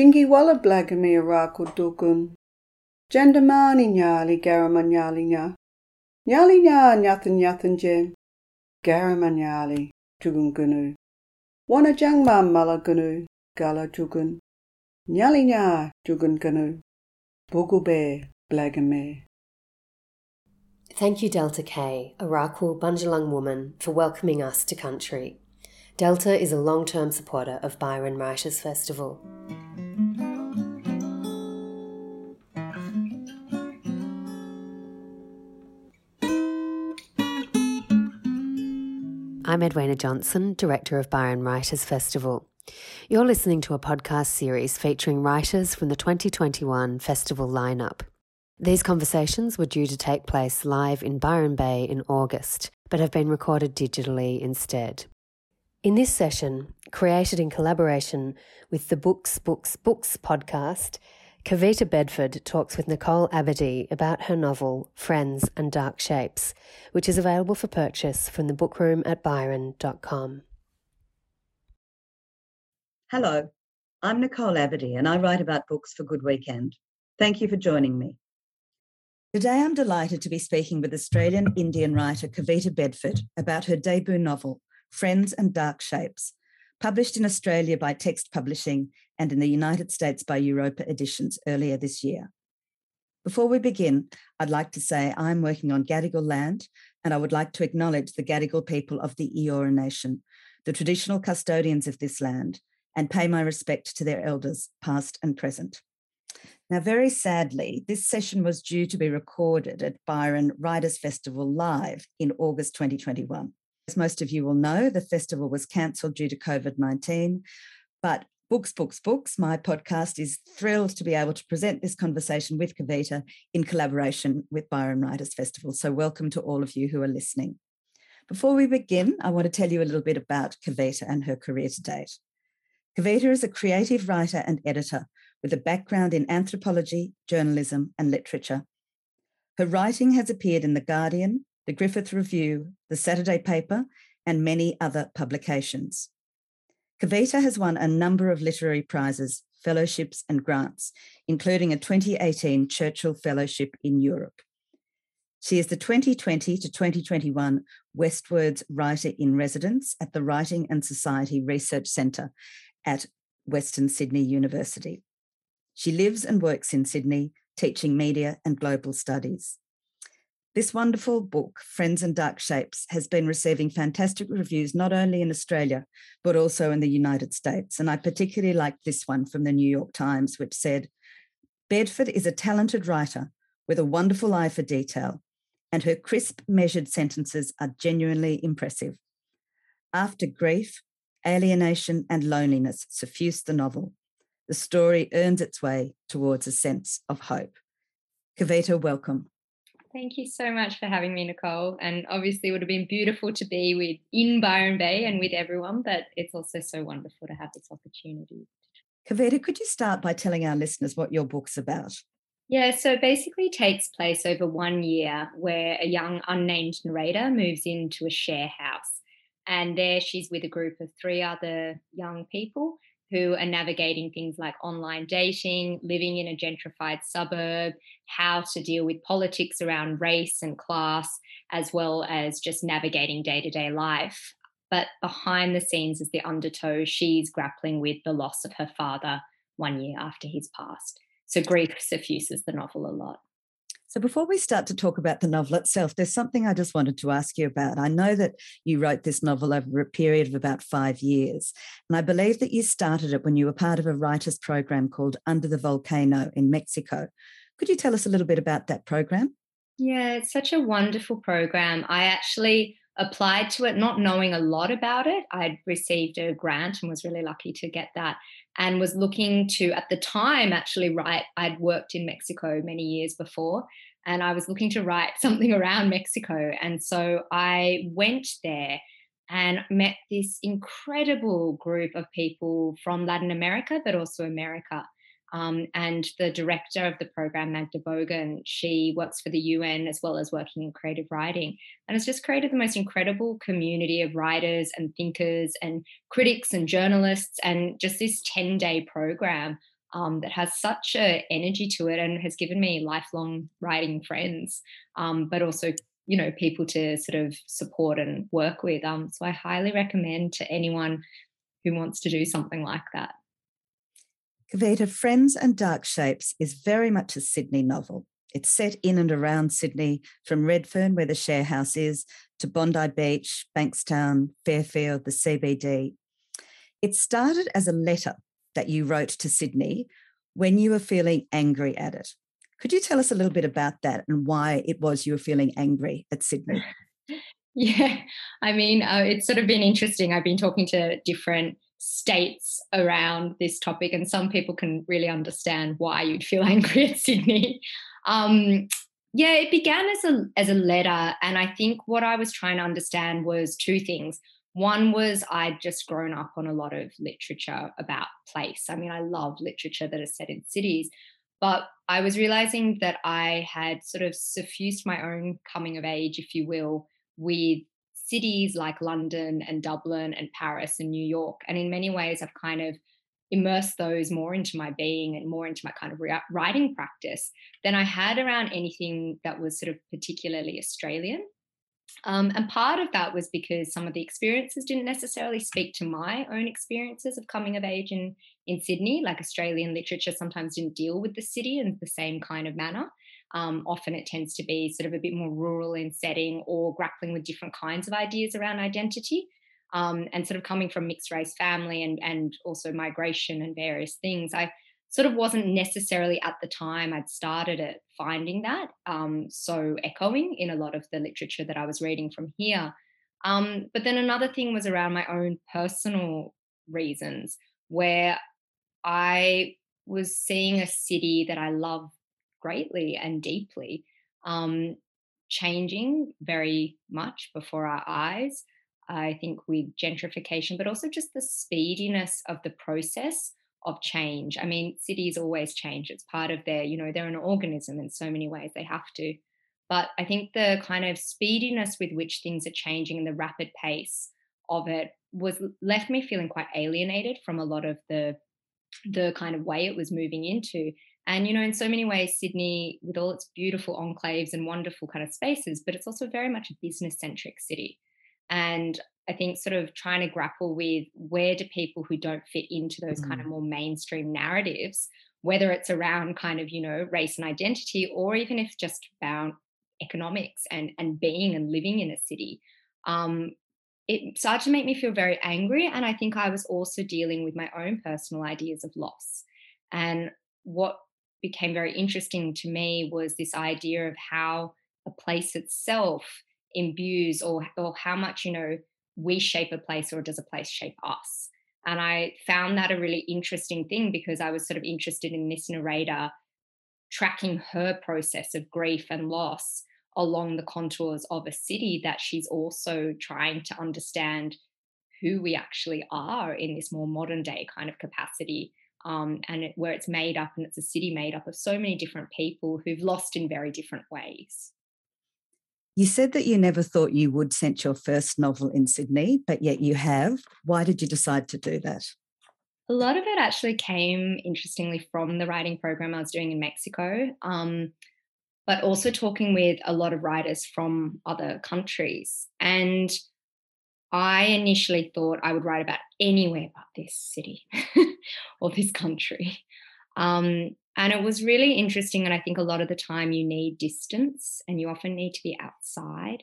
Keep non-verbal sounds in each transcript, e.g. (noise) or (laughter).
Jingi blagami nyali garama nyali nya. Nyali nya nyathan nyathan jen. Garama nyali tugun gunu. Wana gala tugun. Nyali nya blagame. Thank you, Delta Kay, a Rakul Bundjalung woman, for welcoming us to country. Delta is a long term supporter of Byron Writers Festival. I'm Edwina Johnson, Director of Byron Writers Festival. You're listening to a podcast series featuring writers from the 2021 festival lineup. These conversations were due to take place live in Byron Bay in August, but have been recorded digitally instead. In this session, created in collaboration with the Books, Books, Books podcast, Kavita Bedford talks with Nicole Abadee about her novel Friends and Dark Shapes, which is available for purchase from the bookroom at byron.com. Hello, I'm Nicole Abadee and I write about books for Good Weekend. Thank you for joining me. Today, I'm delighted to be speaking with Australian Indian writer Kavita Bedford about her debut novel, Friends and Dark Shapes, published in Australia by Text Publishing and in the United States by Europa Editions earlier this year. Before we begin, I'd like to say I'm working on Gadigal land, and I would like to acknowledge the Gadigal people of the Eora Nation, the traditional custodians of this land, and pay my respect to their elders, past and present. Now, very sadly, this session was due to be recorded at Byron Writers Festival Live in August 2021. As most of you will know, the festival was cancelled due to COVID 19, but Books, Books, Books, my podcast, is thrilled to be able to present this conversation with Kavita in collaboration with Byron Writers Festival. So, welcome to all of you who are listening. Before we begin, I want to tell you a little bit about Kavita and her career to date. Kavita is a creative writer and editor with a background in anthropology, journalism, and literature. Her writing has appeared in The Guardian, The Griffith Review, The Saturday Paper, and many other publications. Kavita has won a number of literary prizes, fellowships, and grants, including a 2018 Churchill Fellowship in Europe. She is the 2020 to 2021 Westwords Writer in Residence at the Writing and Society Research Centre at Western Sydney University. She lives and works in Sydney, teaching media and global studies. This wonderful book, Friends and Dark Shapes, has been receiving fantastic reviews not only in Australia, but also in the United States. And I particularly liked this one from the New York Times, which said Bedford is a talented writer with a wonderful eye for detail, and her crisp, measured sentences are genuinely impressive. After grief, alienation, and loneliness suffuse the novel, the story earns its way towards a sense of hope. Kavita, welcome. Thank you so much for having me, Nicole. And obviously, it would have been beautiful to be with in Byron Bay and with everyone, but it's also so wonderful to have this opportunity. Kavita, could you start by telling our listeners what your book's about? Yeah, so basically takes place over one year where a young unnamed narrator moves into a share house. And there she's with a group of three other young people who are navigating things like online dating, living in a gentrified suburb, how to deal with politics around race and class, as well as just navigating day to day life. But behind the scenes, as the undertow, she's grappling with the loss of her father one year after he's passed. So grief suffuses the novel a lot. So, before we start to talk about the novel itself, there's something I just wanted to ask you about. I know that you wrote this novel over a period of about five years, and I believe that you started it when you were part of a writer's program called Under the Volcano in Mexico. Could you tell us a little bit about that program? Yeah, it's such a wonderful program. I actually applied to it not knowing a lot about it. I'd received a grant and was really lucky to get that and was looking to, at the time, actually write. I'd worked in Mexico many years before, and I was looking to write (laughs) something around Mexico. And so I went there and met this incredible group of people from Latin America, but also America. Um, and the director of the program, Magda Bogin, she works for the UN as well as working in creative writing. And has just created the most incredible community of writers and thinkers and critics and journalists. And just this 10 day program um, that has such a energy to it and has given me lifelong writing friends, um, but also you know people to sort of support and work with. Um, so I highly recommend to anyone who wants to do something like that. Kavita, Friends and Dark Shapes is very much a Sydney novel. It's set in and around Sydney, from Redfern, where the share house is, to Bondi Beach, Bankstown, Fairfield, the CBD. It started as a letter that you wrote to Sydney when you were feeling angry at it. Could you tell us a little bit about that and why it was you were feeling angry at Sydney? (laughs) yeah, I mean, uh, it's sort of been interesting. I've been talking to different states around this topic, and some people can really understand why you'd feel (laughs) angry at Sydney. Um, yeah, it began as a as a letter, and I think what I was trying to understand was two things. One was I'd just grown up on a lot of literature about place. I mean, I love literature that is set in cities, but I was realizing that I had sort of suffused my own coming of age, if you will, with cities like London and Dublin and Paris and New York. And in many ways, I've kind of immersed those more into my being and more into my kind of writing practice than I had around anything that was sort of particularly Australian. Um, and part of that was because some of the experiences didn't necessarily speak to my own experiences of coming of age in, in Sydney. Like Australian literature sometimes didn't deal with the city in the same kind of manner. Um, often it tends to be sort of a bit more rural in setting or grappling with different kinds of ideas around identity. Um, and sort of coming from mixed race family and, and also migration and various things, I sort of wasn't necessarily at the time I'd started it finding that um, so echoing in a lot of the literature that I was reading from here. Um, but then another thing was around my own personal reasons, where I was seeing a city that I love greatly and deeply um, changing very much before our eyes. I think with gentrification, but also just the speediness of the process of change. I mean, cities always change. It's part of their, you know, they're an organism in so many ways. They have to. But I think the kind of speediness with which things are changing and the rapid pace of it was left me feeling quite alienated from a lot of the the kind of way it was moving into. And you know, in so many ways, Sydney, with all its beautiful enclaves and wonderful kind of spaces, but it's also very much a business centric city. And I think sort of trying to grapple with where do people who don't fit into those mm. kind of mm. more mainstream narratives, whether it's around kind of, you know, race and identity, or even if just about economics and, and being and living in a city, um, it started to make me feel very angry. And I think I was also dealing with my own personal ideas of loss. And what became very interesting to me was this idea of how a place itself imbues or or how much you know we shape a place or does a place shape us? And i found that a really interesting thing because i was sort of interested in this narrator tracking her process of grief and loss along the contours of a city that she's also trying to understand who we actually are in this more modern day kind of capacity um, and it, where it's made up and it's a city made up of so many different people who've lost in very different ways you said that you never thought you would send your first novel in Sydney, but yet you have. Why did you decide to do that? A lot of it actually came, interestingly, from the writing program I was doing in Mexico, um, but also talking with a lot of writers from other countries. And I initially thought I would write about anywhere but this city (laughs) or this country. (laughs) Um, and it was really interesting. And I think a lot of the time you need distance and you often need to be outside.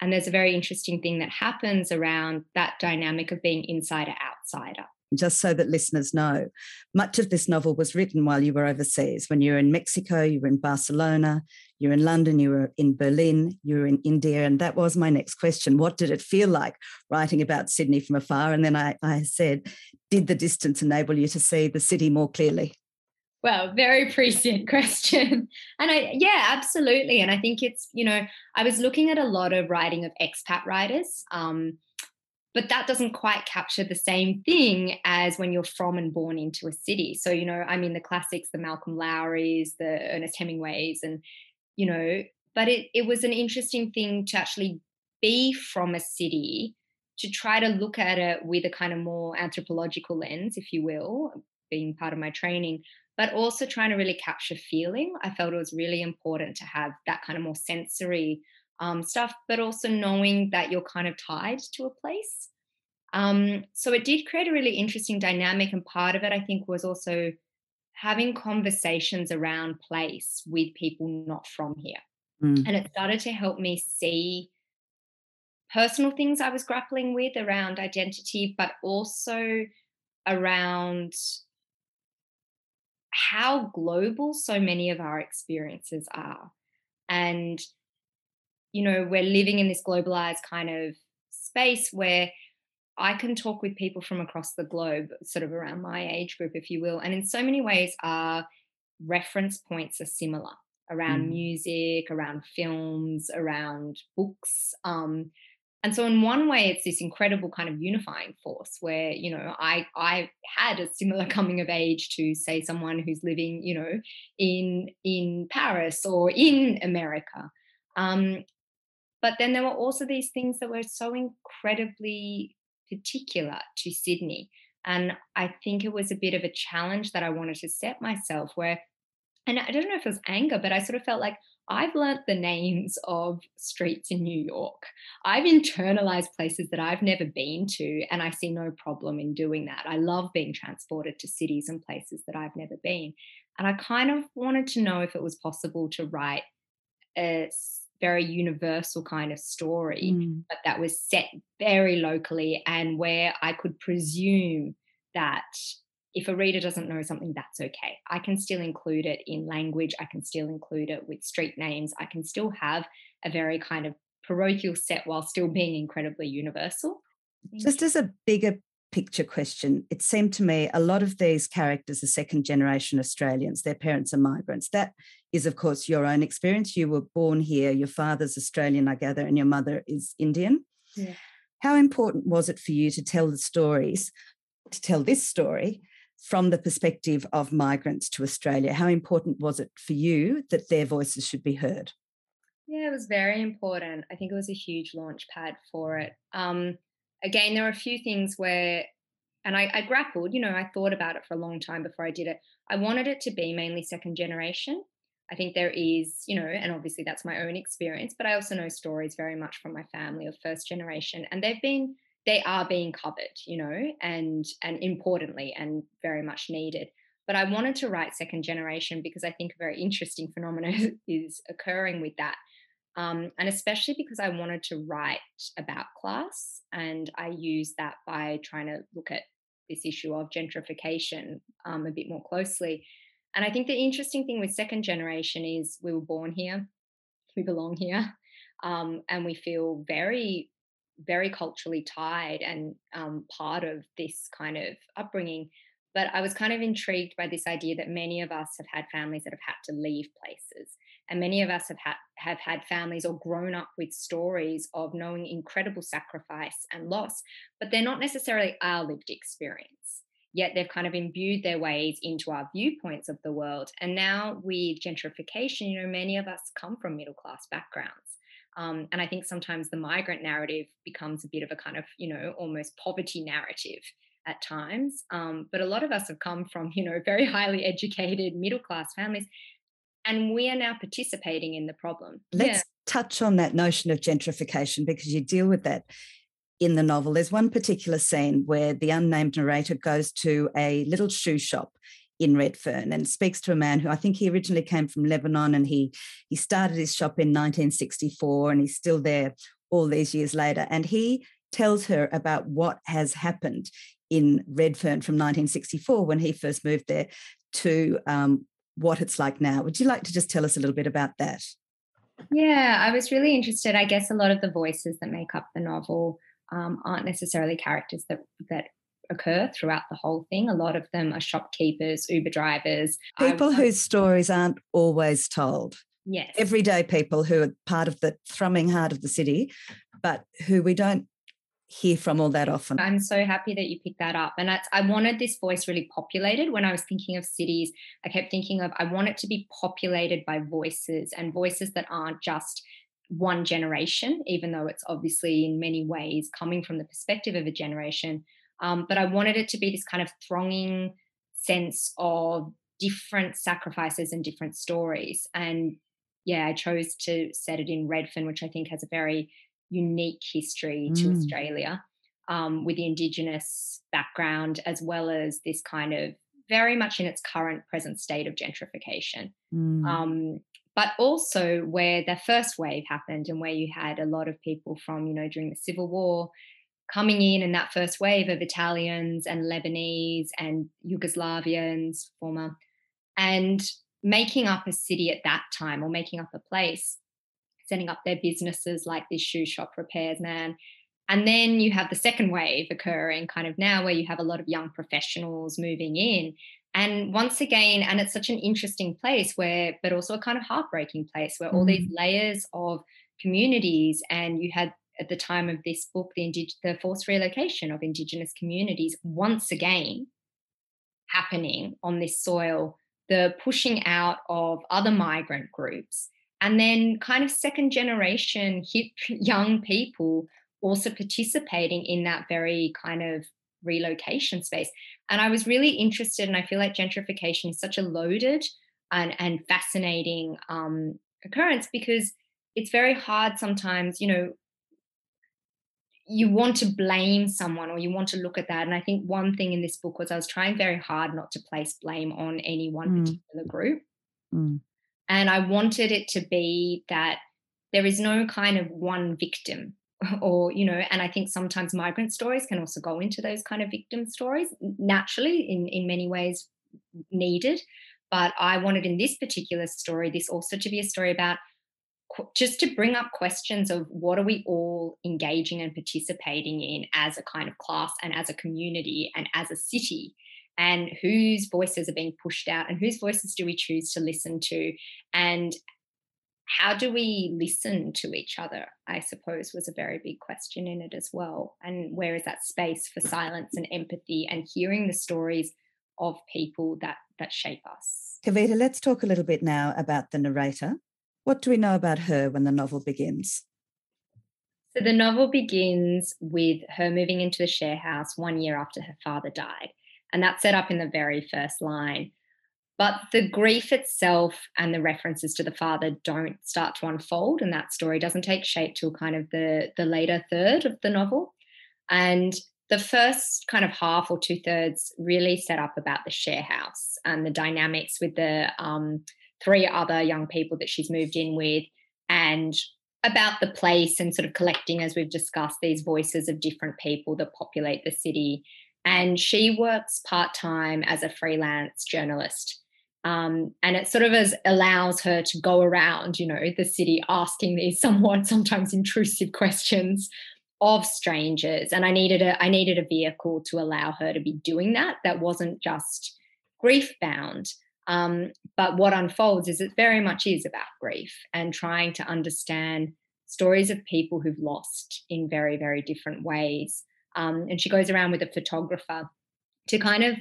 And there's a very interesting thing that happens around that dynamic of being insider outsider. Just so that listeners know, much of this novel was written while you were overseas. When you were in Mexico, you were in Barcelona, you were in London, you were in Berlin, you were in India. And that was my next question. What did it feel like writing about Sydney from afar? And then I, I said, did the distance enable you to see the city more clearly? Well, very (laughs) prescient question. And I, yeah, absolutely. And I think it's, you know, I was looking at a lot of writing of expat writers, um, but that doesn't quite capture the same thing as when you're from and born into a city. So, you know, I mean, the classics, the Malcolm Lowrys, the Ernest Hemingways, and, you know, but it, it was an interesting thing to actually be from a city to try to look at it with a kind of more anthropological lens, if you will, being part of my training, but also trying to really capture feeling. I felt it was really important to have that kind of more sensory um, stuff, but also knowing that you're kind of tied to a place. Um, so it did create a really interesting dynamic, and part of it, I think, was also having conversations around place with people not from here. Mm. And it started to help me see personal things I was grappling with around identity, but also around how global so many of our experiences are. And, you know, we're living in this globalized kind of space where I can talk with people from across the globe, sort of around my age group, if you will. And in so many ways, our reference points are similar around mm. music, around films, around books. Um, and so in one way it's this incredible kind of unifying force where you know i i had a similar (laughs) coming of age to say someone who's living you know in in paris or in america um, but then there were also these things that were so incredibly particular to sydney and i think it was a bit of a challenge that i wanted to set myself where and i don't know if it was anger but i sort of felt like I've learnt the names of streets in New York. I've internalized places that I've never been to, and I see no problem in doing that. I love being transported to cities and places that I've never been. And I kind of wanted to know if it was possible to write a very universal kind of story, mm. but that was set very locally and where I could presume that if a reader doesn't know something, that's okay. I can still include it in language. I can still include it with street names. I can still have a very kind of parochial set while still being incredibly universal. Just as a bigger picture question, it seemed to me a lot of these characters are second generation Australians. Their parents are migrants. That is, of course, your own experience. You were born here. Your father's Australian, I gather, and your mother is Indian. Yeah. How important was it for you to tell the stories, to tell this story from the perspective of migrants to Australia? How important was it for you that their voices should be heard? Yeah, it was very important. I think it was a huge launch pad for it. Um, again, there are a few things where, and I, I grappled, you know, I thought about it for a long time before I did it. I wanted it to be mainly second generation. I think there is, you know, and obviously that's my own experience, but I also know stories very much from my family of first generation, and they've been they are being covered, you know, and and importantly and very much needed. But I wanted to write second generation because I think a very interesting phenomenon (laughs) is occurring with that. Um, and especially because I wanted to write about class, and I used that by trying to look at this issue of gentrification um, a bit more closely. And I think the interesting thing with second generation is we were born here, we belong here, (laughs) um, and we feel very very culturally tied and um, part of this kind of upbringing. But I was kind of intrigued by this idea that many of us have had families that have had to leave places. And many of us have had, have had families or grown up with stories of knowing incredible sacrifice and loss, but they're not necessarily our lived experience. Yet they've kind of imbued their ways into our viewpoints of the world. And now with gentrification, you know, many of us come from middle class backgrounds. Um, and I think sometimes the migrant narrative becomes a bit of a kind of, you know, almost poverty narrative at times. Um, but a lot of us have come from, you know, very highly educated middle class families, and we are now participating in the problem. Let's yeah. touch on that notion of gentrification because you deal with that in the novel. There's one particular scene where the unnamed narrator goes to a little shoe shop in Redfern and speaks to a man who I think he originally came from Lebanon and he he started his shop in 1964 and he's still there all these years later and he tells her about what has happened in Redfern from 1964 when he first moved there to um, what it's like now. Would you like to just tell us a little bit about that? Yeah, I was really interested. I guess a lot of the voices that make up the novel um, aren't necessarily characters that that occur throughout the whole thing. A lot of them are shopkeepers, Uber drivers, people I, whose stories aren't always told. Yes. Everyday people who are part of the thrumming heart of the city, but who we don't hear from all that often. I'm so happy that you picked that up. And I wanted this voice really populated. When I was thinking of cities, I kept thinking of, I want it to be populated by voices and voices that aren't just one generation, even though it's obviously in many ways coming from the perspective of a generation, um, but I wanted it to be this kind of thronging sense of different sacrifices and different stories. And yeah, I chose to set it in Redfern, which I think has a very unique history to mm. Australia um, with the Indigenous background, as well as this kind of very much in its current present state of gentrification. Mm. Um, but also where the first wave happened and where you had a lot of people from, you know, during the Civil War coming in and that first wave of Italians and Lebanese and Yugoslavians, former, and making up a city at that time or making up a place, setting up their businesses like this shoe shop repairs man. And then you have the second wave occurring kind of now where you have a lot of young professionals moving in and once again and it's such an interesting place where but also a kind of heartbreaking place where mm. all these mm. layers of communities and you had at the time of this book the, indig- the forced relocation of indigenous communities once again happening on this soil the pushing out of other migrant groups and then kind of second generation hip young people also participating in that very kind of relocation space. And I was really interested, and I feel like gentrification is such a loaded and, and fascinating um, occurrence because it's very hard sometimes, you know, you want to blame someone or you want to look at that. And I think one thing in this book was I was trying very hard not to place blame on any one mm. particular group. Mm. And I wanted it to be that there is no kind of one victim (laughs) or you know and i think sometimes migrant stories can also go into those kind of victim stories naturally in in many ways needed. But i wanted in this particular story this also to be a story about just to bring up questions of what are we all engaging and participating in as a kind of class and as a community and as a city and whose voices are being pushed out and whose voices do we choose to listen to? And how do we listen to each other i suppose was a very big question in it as well. And where is that space for silence and empathy and hearing the stories of people that that shape us? Kavita let's talk a little bit now about the narrator. What do we know about her when the novel begins? So the novel begins with her moving into the share house one year after her father died and that's set up in the very first line but the grief itself and the references to the father don't start to unfold, and that story doesn't take shape till kind of the, the later third of the novel. And the first kind of half or two thirds really set up about the share house and the dynamics with the um, three other young people that she's moved in with, and about the place and sort of collecting, as we've discussed, these voices of different people that populate the city. And she works part time as a freelance journalist um, and it sort of as allows her to go around, you know, the city asking these (laughs) somewhat sometimes intrusive questions of strangers. And I needed a I needed a vehicle to allow her to be doing that. That wasn't just grief bound. Um, but what unfolds is it very much is about grief and trying to understand stories of people who've lost in very, very different ways. Um, and she goes around with a photographer to kind of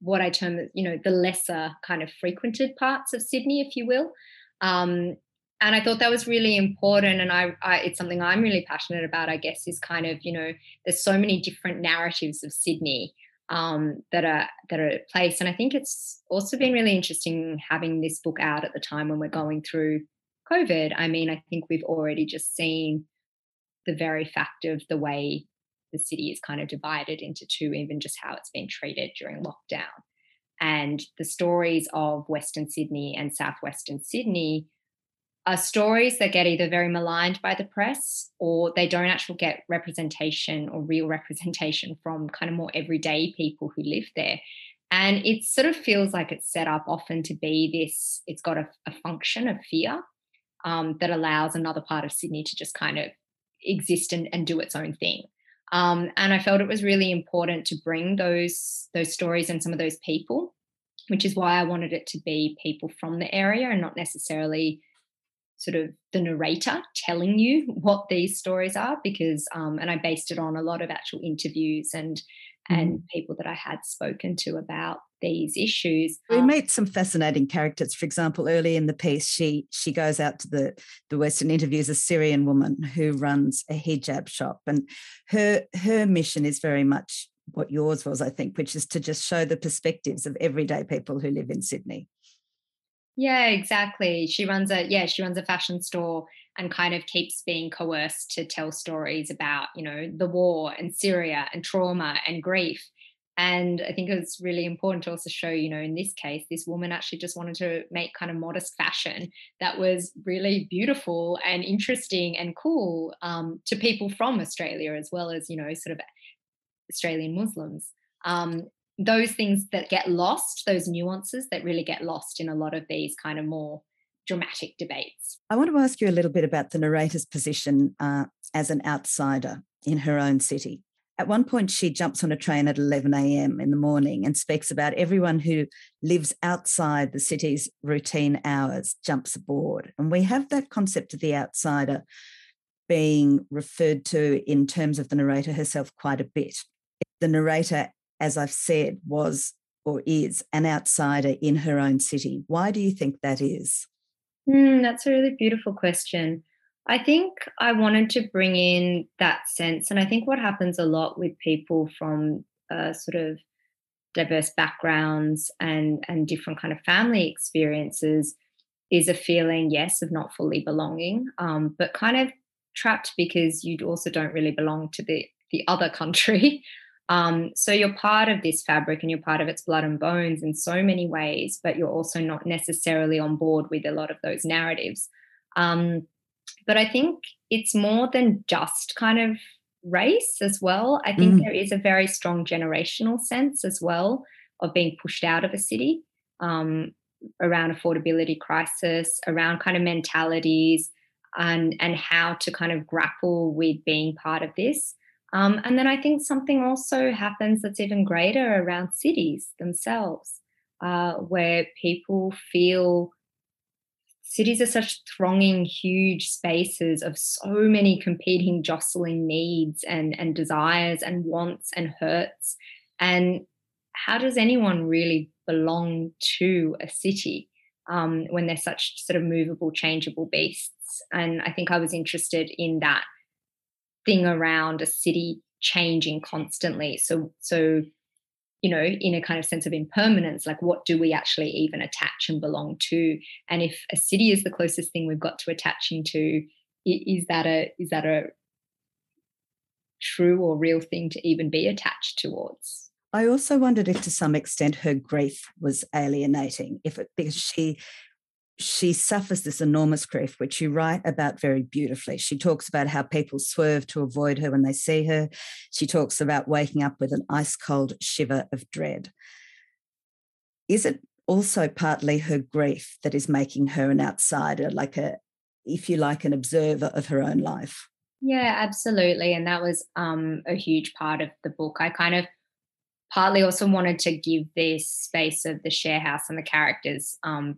what I term, you know, the lesser kind of frequented parts of Sydney, if you will. Um, and I thought that was really important, and I, I, it's something I'm really passionate about. I guess is kind of, you know, there's so many different narratives of Sydney um, that are that are at place, and I think it's also been really interesting having this book out at the time when we're going through COVID. I mean, I think we've already just seen the very fact of the way the city is kind of divided into two, even just how it's been treated during lockdown. And the stories of Western Sydney and Southwestern Sydney are stories that get either very maligned by the press or they don't actually get representation or real (laughs) representation from kind of more everyday people who live there. And it sort of feels like it's set up often to be this, it's got a, a function of fear um, that allows another part of Sydney to just kind of exist and, and do its own thing. Um, and I felt it was really important to bring those those stories and some of those people, which is why I wanted it to be people from the area and not necessarily sort of the narrator telling you (laughs) what these stories are because um, and I based it on a lot of actual interviews and and mm. people that I had spoken to about these issues. We um, meet some fascinating characters. For example, early in the piece, she she goes out to the the Western interviews a Syrian woman who runs a hijab shop, and her her mission is very much what yours was, I think, which is to just show the perspectives of everyday people who live in Sydney. Yeah, exactly. She runs a yeah, she runs a fashion store and kind of keeps being coerced to tell stories about, you know, the war and Syria and trauma and grief. And I think it's really important to also show, you know, in this case, this woman actually just wanted to make kind of modest fashion that was really beautiful and interesting and cool um, to people from Australia, as well as, you know, sort of Australian Muslims. Um, those things that get lost, those nuances that really get lost in a lot of these kind of more dramatic debates. I want to ask you a little bit about the narrator's position uh, as an outsider in her own city. At one point, she jumps on a train at 11 a.m. in the morning and speaks about everyone who lives outside the city's routine hours jumps aboard. And we have that concept of the outsider being referred to in terms of the narrator herself quite a bit. The narrator, as I've said, was or is an outsider in her own city. Why do you think that is? Mm, that's a really beautiful question. I think I wanted to bring in that sense. And I think what happens a lot with people from uh, sort of diverse backgrounds and, and different kind of family experiences is a feeling, yes, of not fully belonging, um, but kind of trapped because you also don't really belong to the, the other country. (laughs) Um, so you're part of this fabric and you're part of its blood and bones in so many ways, but you're also not necessarily on board with a lot of those narratives. Um, but I think it's more than just kind of race as well. I think mm. there is a very strong generational sense as well of being pushed out of a city um, around affordability crisis, around kind of mentalities and and how to kind of grapple with being part of this. Um, and then I think something also happens that's even greater around cities themselves, uh, where people feel cities are such thronging, huge spaces of so many competing, jostling needs and, and desires and wants and hurts. And how does anyone really belong to a city um, when they're such sort of movable, changeable beasts? And I think I was interested in that thing around a city changing constantly. So, so you know, in a kind of sense of impermanence, like what do we actually even attach and belong to? And if a city is the closest thing we've got to attaching to, is that a is that a true or real thing to even be attached towards? I also wondered if to some extent her grief was alienating, if it because she she suffers this enormous grief, which you write about very beautifully. She talks about how people swerve to avoid her when they see her. She talks about waking up with an ice cold shiver of dread. Is it also partly her grief that is making her an outsider, like a, if you like, an observer of her own life? Yeah, absolutely. And that was um, a huge part of the book. I kind of partly also wanted to give this space of the share house and the characters um,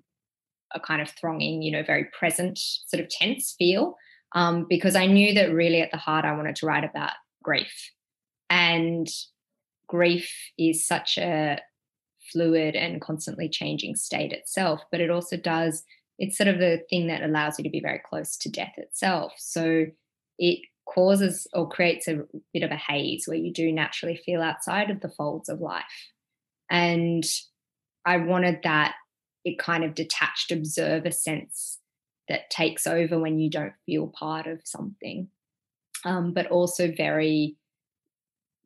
a kind of thronging, you know, very present, sort of tense feel, um, because I knew that really at the heart I wanted to write about grief. And grief is such a fluid and constantly changing state itself, but it also does, it's sort of the thing that allows you to be very close to death itself. So it causes or creates a bit of a haze where you do naturally feel outside of the folds of life. And I wanted that it kind of detached observer sense that takes over when you don't feel part of something, um, but also very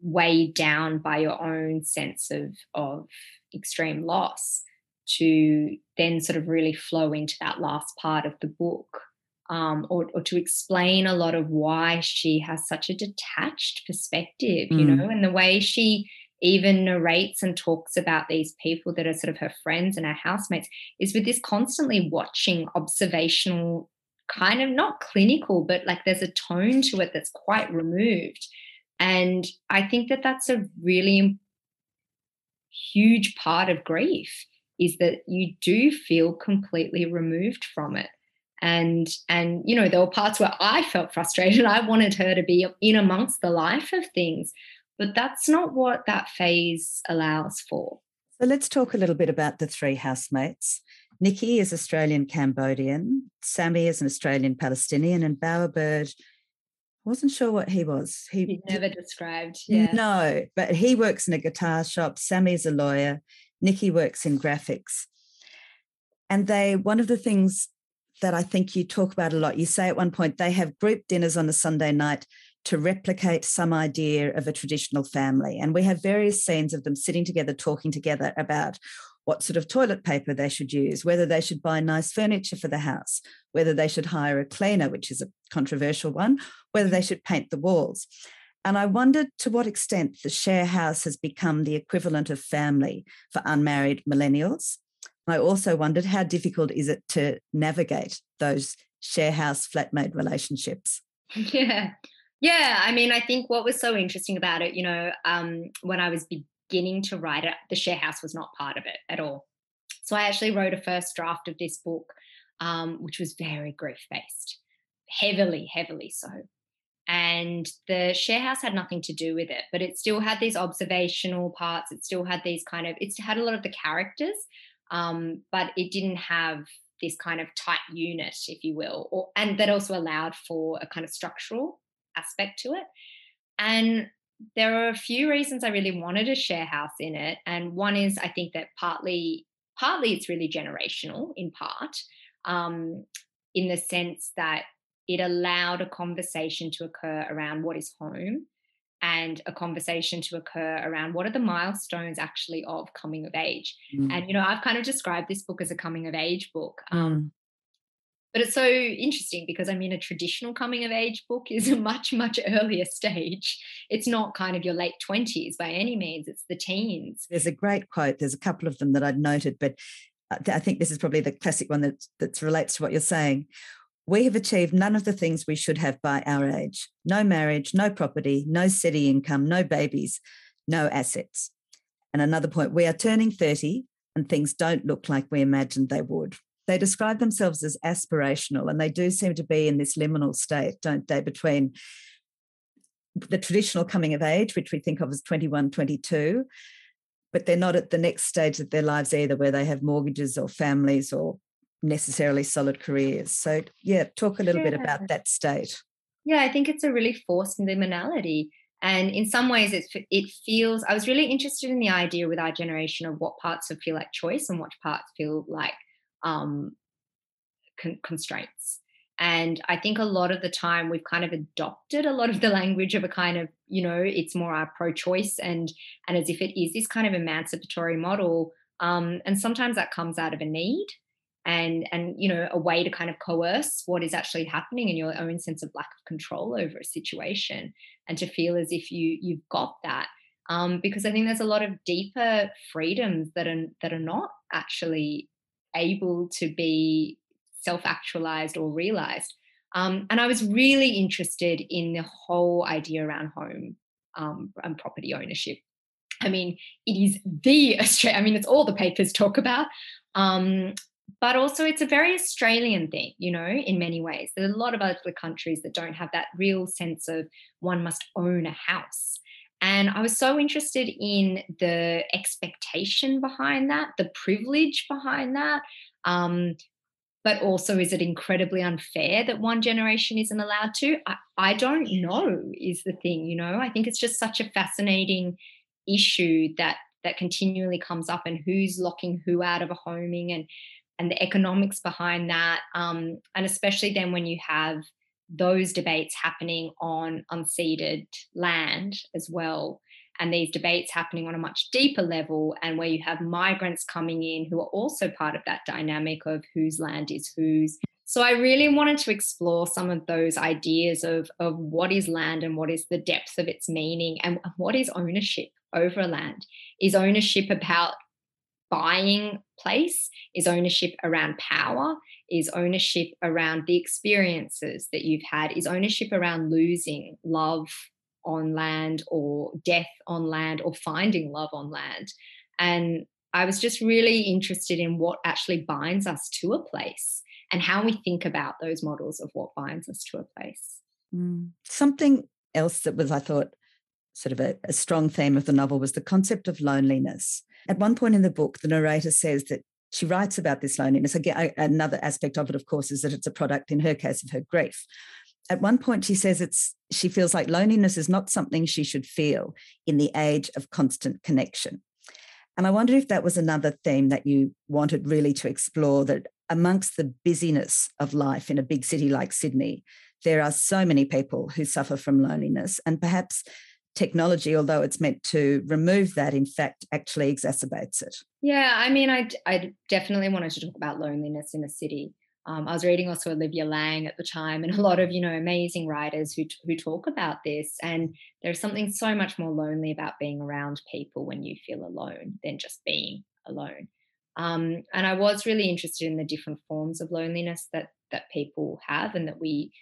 weighed down by your own sense of of extreme loss to then sort of really flow into that last part of the book um, or, or, to explain a lot of why she has such a detached perspective, you mm. know, and the way she even narrates and talks about these people that are sort of her friends and her housemates is with this constantly watching observational kind of not clinical but like there's a tone to it that's quite removed. And i think that that's a really huge part of grief is that you do feel completely removed from it. And and you know there were parts where i felt frustrated. (laughs) I wanted her to be in amongst the life of things but that's not what that phase allows for. So let's talk a little bit about the three housemates. Nikki is Australian Cambodian, Sammy is an Australian Palestinian, and Bowerbird, wasn't sure what he was. He He's never described. Yeah. No, but he works in a guitar shop. Sammy's a lawyer. Nikki works in graphics. And they, one of the things that I think you talk about a lot, you say at one point they have group dinners on a Sunday night to replicate some idea of a traditional family. And we have various scenes of them sitting together, talking together about what sort of toilet paper they should use, whether they should buy nice furniture for the house, whether they should hire a cleaner, which is a controversial one, whether they should paint the walls. And I wondered to what extent the share house has become the equivalent of family for unmarried millennials. I also wondered how difficult is it to navigate those share house flatmate relationships? (laughs) Yeah. Yeah, I mean, I think what was so interesting about it, you know, um, when I was beginning to write it, the share house was not part of it at all. So I actually wrote a first draft of this book, um, which was very grief based, heavily, heavily so. And the share house had nothing to do with it, but it still had these observational parts. It still had these kind of, it had a lot of the characters, um, but it didn't have this kind of tight unit, if you will, or, and that also allowed for a kind of structural aspect to it. And there are a few reasons I really wanted a share house in it. And one is I think that partly, partly it's really generational in part, um, in the sense that it allowed a conversation to occur around what is home and a conversation to occur around what are the milestones actually of coming of age. Mm. And, you know, I've kind of described this book as a coming of age book. Um, mm. But it's so interesting because I mean, a traditional coming of age book is (laughs) a much, much earlier stage. It's not kind of your late 20s by any means, it's the teens. There's a great quote. There's a couple of them that I'd noted, but uh, I think this is probably the classic one that, that relates to what you're saying. We have achieved none of the things we should have by our age no marriage, no property, no steady income, no babies, no assets. And another point, we are turning 30 and things don't look like we imagined they would they describe themselves as aspirational and they do seem to be in this liminal state, don't they, between the traditional coming of age, which we think of as 21, 22, but they're not at the next stage of their lives either, where they have mortgages or families or necessarily solid careers. So, yeah, talk a little yeah. bit about that state. Yeah, I think it's a really forced liminality. And in some ways, it, it feels, I was really interested in the idea with our generation of what parts of feel like choice and what parts feel like um, con- constraints. And I think a lot of the time we've kind of adopted a lot of the (laughs) language of a kind of, you know, it's more our pro-choice and and as if it is this kind of emancipatory model. Um, and sometimes that comes out of a need and and you know a way to kind of coerce what is actually happening in your own sense of lack of control over a situation and to feel as if you you've got that um, because I think there's a lot of deeper freedoms that are that are not actually able to be self actualized or realized. Um, and I was really interested in the whole idea around home um, and property ownership. I mean, it is the (laughs) Australia, I mean, it's all the papers talk about. Um, but also, it's a very Australian thing, you know, in many ways. There's a lot of other countries that don't have that real sense of one must own a house. And I was so interested in the expectation behind that, the privilege behind that. Um, but also, is it incredibly unfair that one generation isn't allowed to? I, I don't know, is the thing, you know? I think it's just such a fascinating issue that that continually comes up and who's locking who out of a homing and and the economics behind that um, and especially then when you have those debates happening on unceded land as well. And these debates happening on a much deeper level, and where you have migrants coming in who are also part of that dynamic of whose land is whose. So I really wanted to explore some of those ideas of, of what is land and what is the depth of its meaning and what is ownership over land. Is ownership about buying place? Is ownership around power? Is ownership around the experiences that you've had? Is ownership around losing love on land or death on land or finding love on land? And I was just really interested in what actually binds us to a place and how we think about those models of what binds us to a place. Mm. Something else that was, I thought, sort of a, a, strong theme of the novel was the concept of loneliness. At one point in the book, the narrator says that she writes about this loneliness. Again, another aspect of it, of course, is that it's a product, in her case, of her grief. at one point she says it's she feels like loneliness is not something she should feel in the age of constant connection. And I wondered if that was another theme that you wanted really to explore that amongst the busyness of life in a big city like Sydney, there are so many people who suffer from loneliness. And perhaps technology, although it's meant to remove that, in fact, actually exacerbates it. Yeah, I mean, I, I definitely wanted to talk about loneliness in a city. Um, I was reading also Olivia Laing at the time, and a lot of you know amazing writers who who talk about this. And there's something so much more lonely about being around people when you feel alone than just being alone. Um, and I was really interested in the different forms of loneliness that that people have, and that we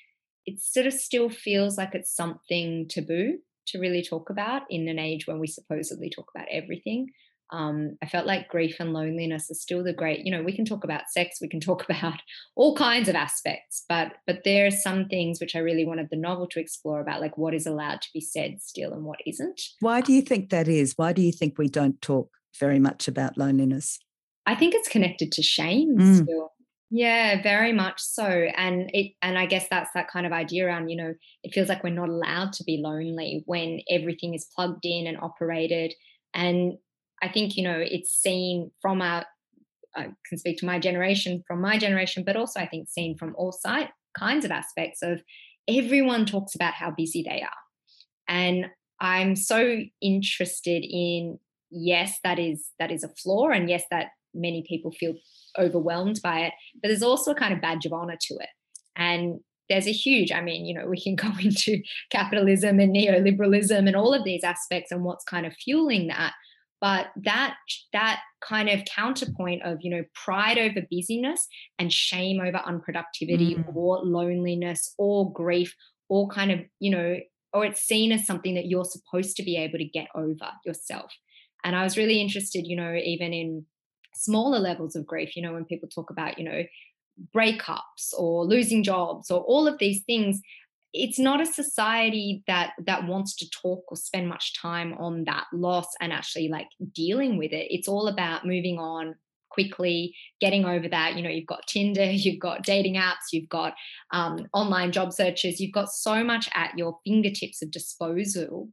it sort of still feels like it's something taboo to really talk about in an age when we supposedly talk about everything um, I felt like grief and loneliness are still the great. You know, we can talk about sex, we can (laughs) talk about all kinds of aspects, but but there are some things which I really wanted the novel to explore about, like what is allowed to be said still and what isn't. Why do you think that is? Why do you think we don't talk very much about loneliness? I think it's connected to shame mm. still. Yeah, very much so. And it and I guess that's that kind of idea around, you know, it feels like we're not allowed to be lonely when everything is plugged in and operated and I think, you know, it's seen from our, I can speak to my generation, from my generation, but also I think seen from all side, kinds of aspects of everyone talks about how busy they are. And I'm so interested in, yes, that is that is a flaw, and yes, that many people feel overwhelmed by it, but there's also a kind of badge of honor to it. And there's a huge, I mean, you know, we can (laughs) go into capitalism and neoliberalism and all of these aspects and what's kind of fueling that but that that kind of counterpoint of you know pride over busyness and shame over unproductivity mm. or loneliness or grief or kind of you know or it's seen as something that you're supposed to be able to get over yourself and i was really interested you know even in smaller levels of grief you know when people talk about you know breakups or losing jobs or all of these things it's not a society that that wants to talk or spend much time on that loss and actually like dealing with it. It's all about moving on quickly getting over that you know you've got tinder (laughs) you've got dating apps you've got um, online job searches you've got so much at your fingertips of disposable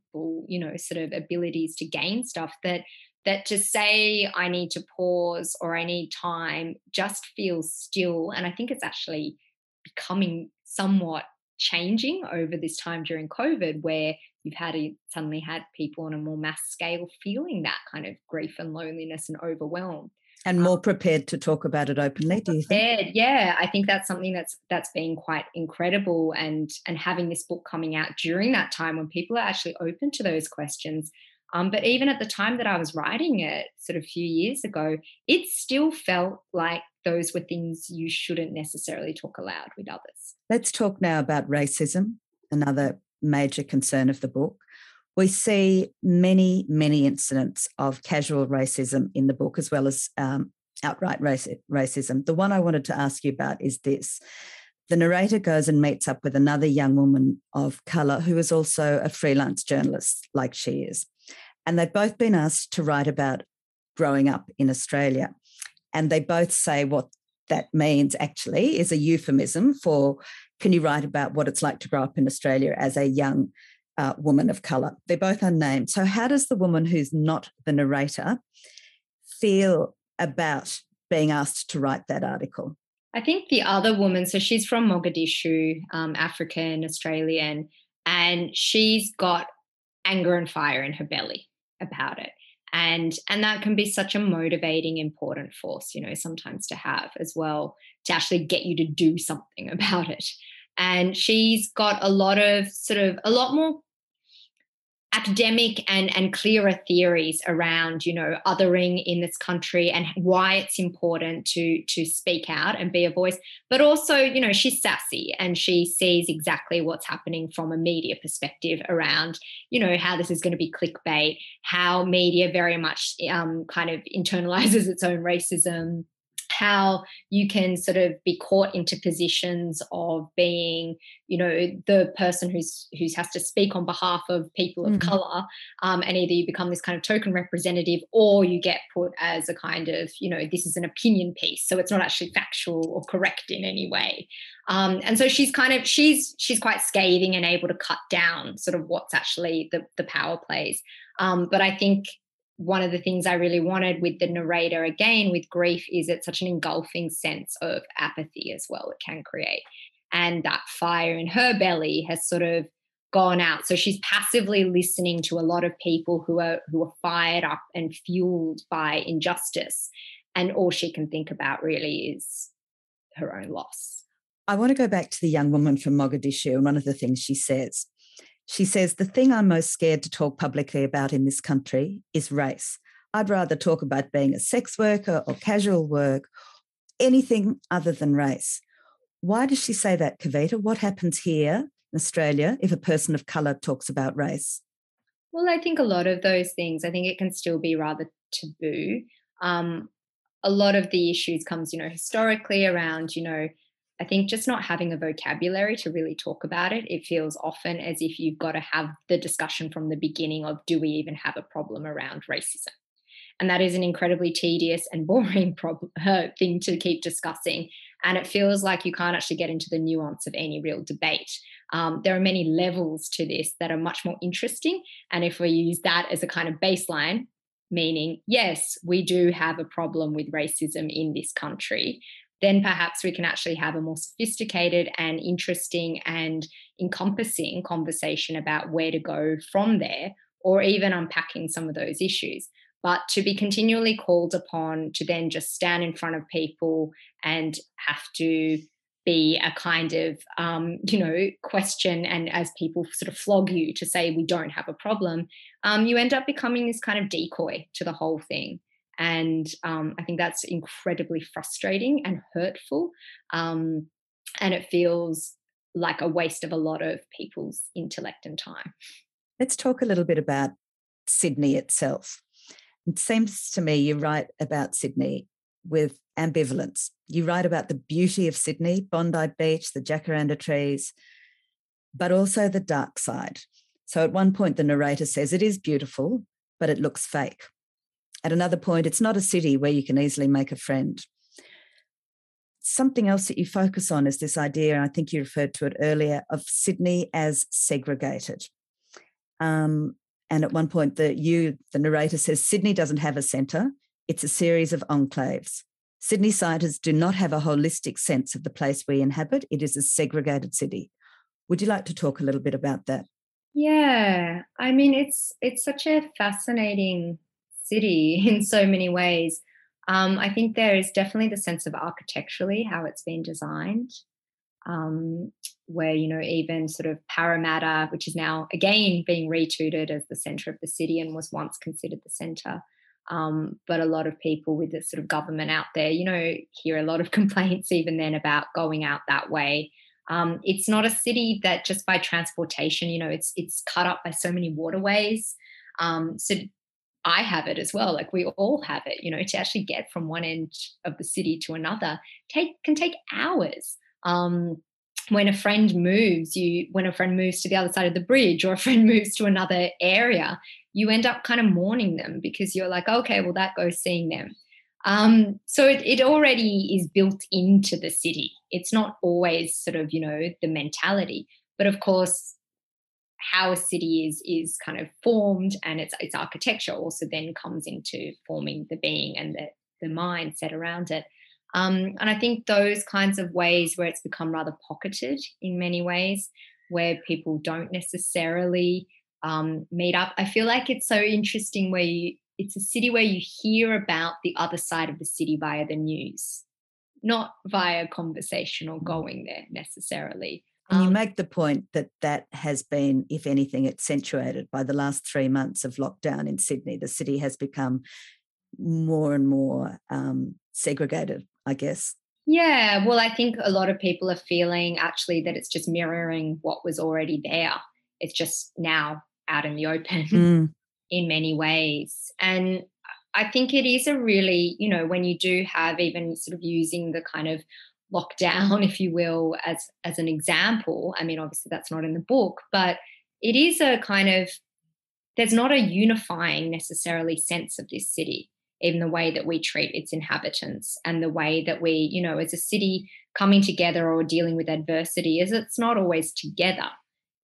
you know sort of abilities to gain stuff that that to say i need to pause or i need time just feels still and i think it's actually becoming somewhat changing over this time during COVID, where you've had a, suddenly had people on a more mass scale feeling that kind of grief and loneliness and overwhelm. And more um, prepared to talk about it openly, do you think? Yeah, I think that's something that's that's been quite incredible and and having this book coming out during that time when people are actually open to those questions. Um, but even at the time that I was writing it, sort of a few years ago, it still felt like those were things you shouldn't necessarily talk aloud with others. Let's talk now about racism, another major concern of the book. We see many, many incidents of casual racism in the book, as well as um, outright racism. The one I wanted to ask you about is this. The narrator goes and meets up with another young woman of colour who is also a freelance journalist, like she is. And they've both been asked to write about growing up in Australia. And they both say what that means actually is a euphemism for can you write about what it's like to grow up in Australia as a young uh, woman of colour? They're both unnamed. So, how does the woman who's not the narrator feel about being asked to write that article? I think the other woman, so she's from Mogadishu, um, African, Australian, and she's got anger and fire in her belly about it. And and that can be such a motivating important force you know sometimes to have as well to actually get you to do something (laughs) about it. And she's got a lot of sort of a lot more academic and and clearer theories around you know othering in this country and why it's important to to speak out and be a voice. But also you know she's sassy and she sees exactly what's happening from a media perspective around you know how this is going to be clickbait how media very much um, kind of (laughs) internalizes its own racism how you can sort of be caught into positions of being you know the person who's who has to speak on behalf of people of mm-hmm. color um, and either you become this kind of token representative or you get put as a kind of you know this is an opinion piece so it's not actually factual or correct in any way um, and so she's kind of she's she's quite scathing and able to cut down sort of what's actually the the power plays um, but i think one of the things I really wanted with the narrator again with grief is it's such an engulfing sense of apathy as well it can create. And that fire in her belly has sort of gone out. So she's passively listening to a lot of people who are who are fired up and fueled by injustice. And all she can think about really is her own loss. I want to go back to the young woman from Mogadishu and one of the things she says. She says, The thing I'm most scared to talk publicly about in this country is race. I'd rather talk about being a sex worker or casual work, anything other than race. Why does she say that, Kavita? What happens here in Australia if a person of colour talks about race? Well, I think a lot of those things, I think it can still be rather taboo. Um, a lot of the issues comes, you know, historically around, you know, I think just not having a vocabulary to really talk about it, it feels often as if you've got to have the discussion from the beginning of do we even have a problem around racism? And that is an incredibly tedious and (laughs) boring problem, uh, thing to keep discussing. And it feels like you can't actually get into the nuance of any real debate. Um, there are many levels to this that are much more interesting. And if we use that as a kind of baseline, meaning, yes, we do have a problem with racism in this country, then perhaps we can actually have a more sophisticated and interesting and encompassing conversation about where to go from there, or even unpacking some of those issues. But to be continually called upon to then just stand in front of people and have to be a kind of um, you know question and as people sort of flog you to say we don't have a problem um, you end up becoming this kind of decoy to the whole thing and um, I think that's incredibly frustrating and hurtful. Um, and it feels like a waste of a lot of people's intellect and time. Let's talk a little bit about Sydney itself. It seems to me you write about Sydney with ambivalence. You write about the beauty of Sydney, Bondi Beach, the jacaranda trees, but also the dark side. So at one point, the narrator says it is beautiful, but it looks fake. At another point, it's not a city where you can easily make a friend. Something else that you focus on is this idea, and I think you referred to it earlier, of Sydney as segregated. Um, and at one point, the you, the narrator says Sydney doesn't have a centre; it's a series of enclaves. Sydney siders do not have a holistic sense of the place we inhabit. It is a segregated city. Would you like to talk a little bit about that? Yeah, I mean it's it's such a fascinating city (laughs) in so many ways. Um, I think there is definitely the sense of architecturally how it's been designed, um, where, you know, even sort of Parramatta, which is now again being retooted as the centre of the city and was once considered the centre. Um, but a lot of people with the sort of government out there, you know, hear a lot of (laughs) complaints even then about going out that way. Um, it's not a city that just by transportation, you know, it's it's cut up by so many waterways. Um, so I have it as well. Like we all have it, you know, to actually get from one end of the city to another take can take hours. Um, when a friend moves, you when a friend moves to the other side of the bridge or a (laughs) friend moves to another area, you end up kind of mourning them because you're like, okay, well that goes seeing them. Um, so it, it already is built into the city. It's not always sort of, you know, the mentality. But of course, how a city is is kind of formed and its its architecture also then comes into forming the being and the the mindset around it. Um, and I think those kinds of ways where it's become rather pocketed in many ways, where people don't necessarily um, meet up. I feel like it's so interesting where you, it's a city where you hear about the other side of the city via the news, not via conversation or going there necessarily. And um, you make the point that that has been, if anything, accentuated by the last three months of lockdown in Sydney. The city has become more and more um, segregated, I guess. Yeah, well, I think a lot of people are feeling actually that it's just mirroring what was already there. It's just now out in the open mm. (laughs) in many ways. And I think it is a really, you know, when you do have even sort of using the kind of lockdown, (laughs) if you will, as as an example. I mean, obviously that's not in the book, but it is a kind of there's not a unifying necessarily sense of this city in the way that we treat its inhabitants and the way that we, you know, as a city coming together or dealing with adversity is it's not always together.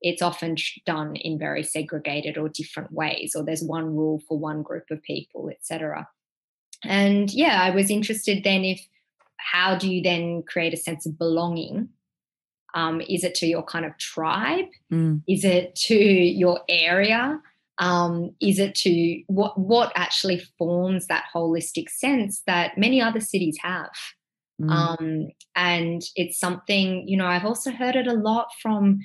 It's often done in very segregated or different ways, or there's one rule for one group of people, etc. And yeah, I was interested then if how do you then create a sense of belonging? Um, is it to your kind of tribe? Mm. Is it to your area? Um, is it to what what actually forms that holistic sense that many other cities have? Mm. Um, and it's something you know I've also heard it a lot from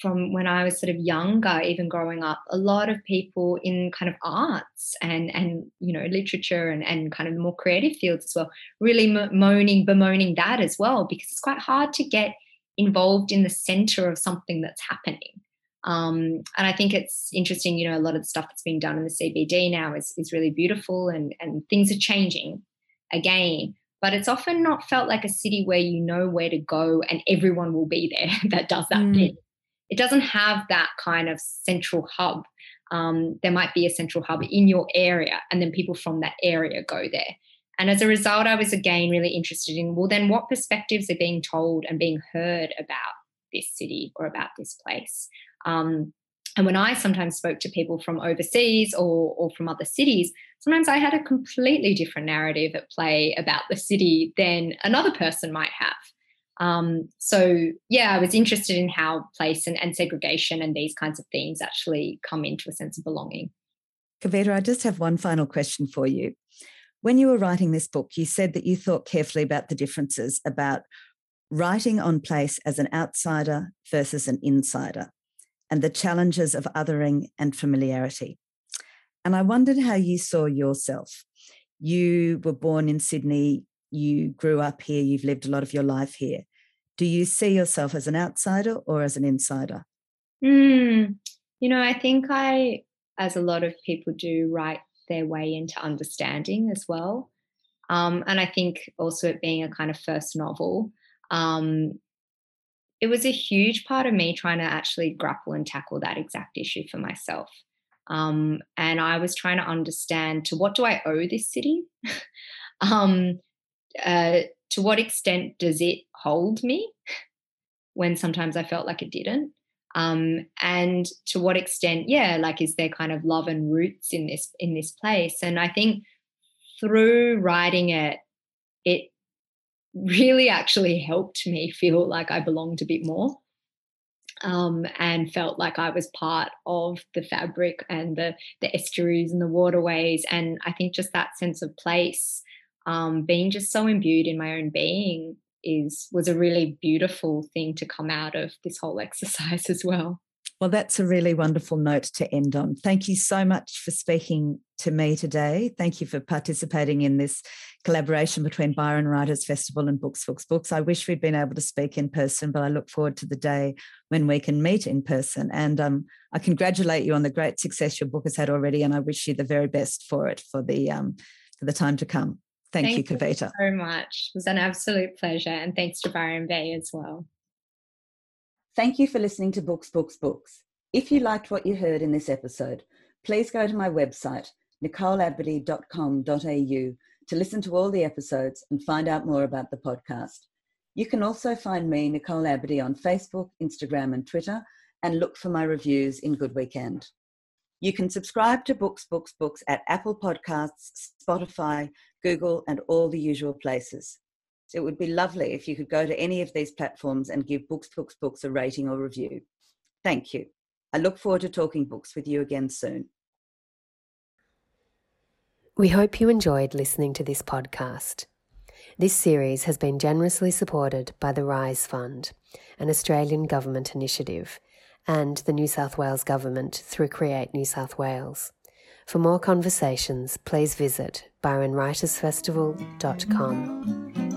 from when I was sort of younger, even growing up, a lot of people in kind of arts and and you know literature and and kind of more creative fields as well, really moaning bemoaning that as well because it's quite hard to get involved in the center of something that's happening. Um, and I think it's interesting, you know, a lot of the stuff that's being done in the CBD now is is really beautiful and and things are changing again. But it's often not felt like a city where you know where to go and everyone will be there (laughs) that does that mm. bit it doesn't have that kind of central hub. Um, there might be a central hub in your area, and then people from that area go there. And as a result, I was again really interested in well, then what perspectives are being told and being heard about this city or about this place? Um, and when I sometimes spoke to people from overseas or, or from other cities, sometimes I had a completely different narrative at play about the city than another person might have. Um, so yeah, I was interested in how place and, and segregation and these kinds of themes actually come into a sense of belonging. Kavita, I just have one final question for you. When you were writing this book, you said that you thought carefully about the differences about writing on place as an outsider versus an insider and the challenges of othering and familiarity. And I wondered how you saw yourself. You were born in Sydney, you grew up here, you've lived a lot of your life here. Do you see yourself as an outsider or as an insider? Mm, you know, I think I, as a lot of people do, write their way into understanding as well. Um, and I think also it being a kind of first novel, um, it was a huge part of me trying to actually grapple and tackle that exact issue for myself. Um, and I was trying to understand to what do I owe this city? (laughs) um, uh, to what extent does it hold me when sometimes I felt like it didn't? Um, and to what extent, yeah, like is there kind of love and roots in this in this place? And I think through writing it, it really actually helped me (laughs) feel like I belonged a bit more. Um, and felt like I was part of the fabric and the the estuaries and the waterways, and I think just that sense of place um, being just so imbued in my own being is was a really beautiful thing to come out of this whole (laughs) exercise as well. Well, that's a really wonderful note to end on. Thank you so much for speaking to me today. Thank you for participating in this collaboration between Byron Writers Festival and Books, Books, Books. I wish we'd been able to speak in person, but I look forward to the day when we can meet in person. And um, I congratulate you on the great success your book has had already, and I wish you the very best for it for the um, for the time to come. Thank, Thank you, Kavita. You so much. It was an absolute pleasure. And thanks to Byron Bay as well. Thank you for listening to Books, Books, Books. If you liked what you heard in this episode, please go to my website, nicoleabadee.com.au, to listen to all the episodes and find out more about the podcast. You can also find me, Nicole Abadee, on Facebook, Instagram, and Twitter, and look for my reviews in Good Weekend. You can subscribe to Books, Books, Books at Apple Podcasts, Spotify, Google, and all the usual places. It would be lovely if you could go to any of these platforms and give Books, Books, Books a rating or review. Thank you. I look forward to talking books with you again soon. We hope you enjoyed listening to this podcast. This series has been generously supported by the RISE Fund, an Australian government initiative and the New South Wales Government through Create New South Wales. For more conversations, please visit byronwritersfestival.com.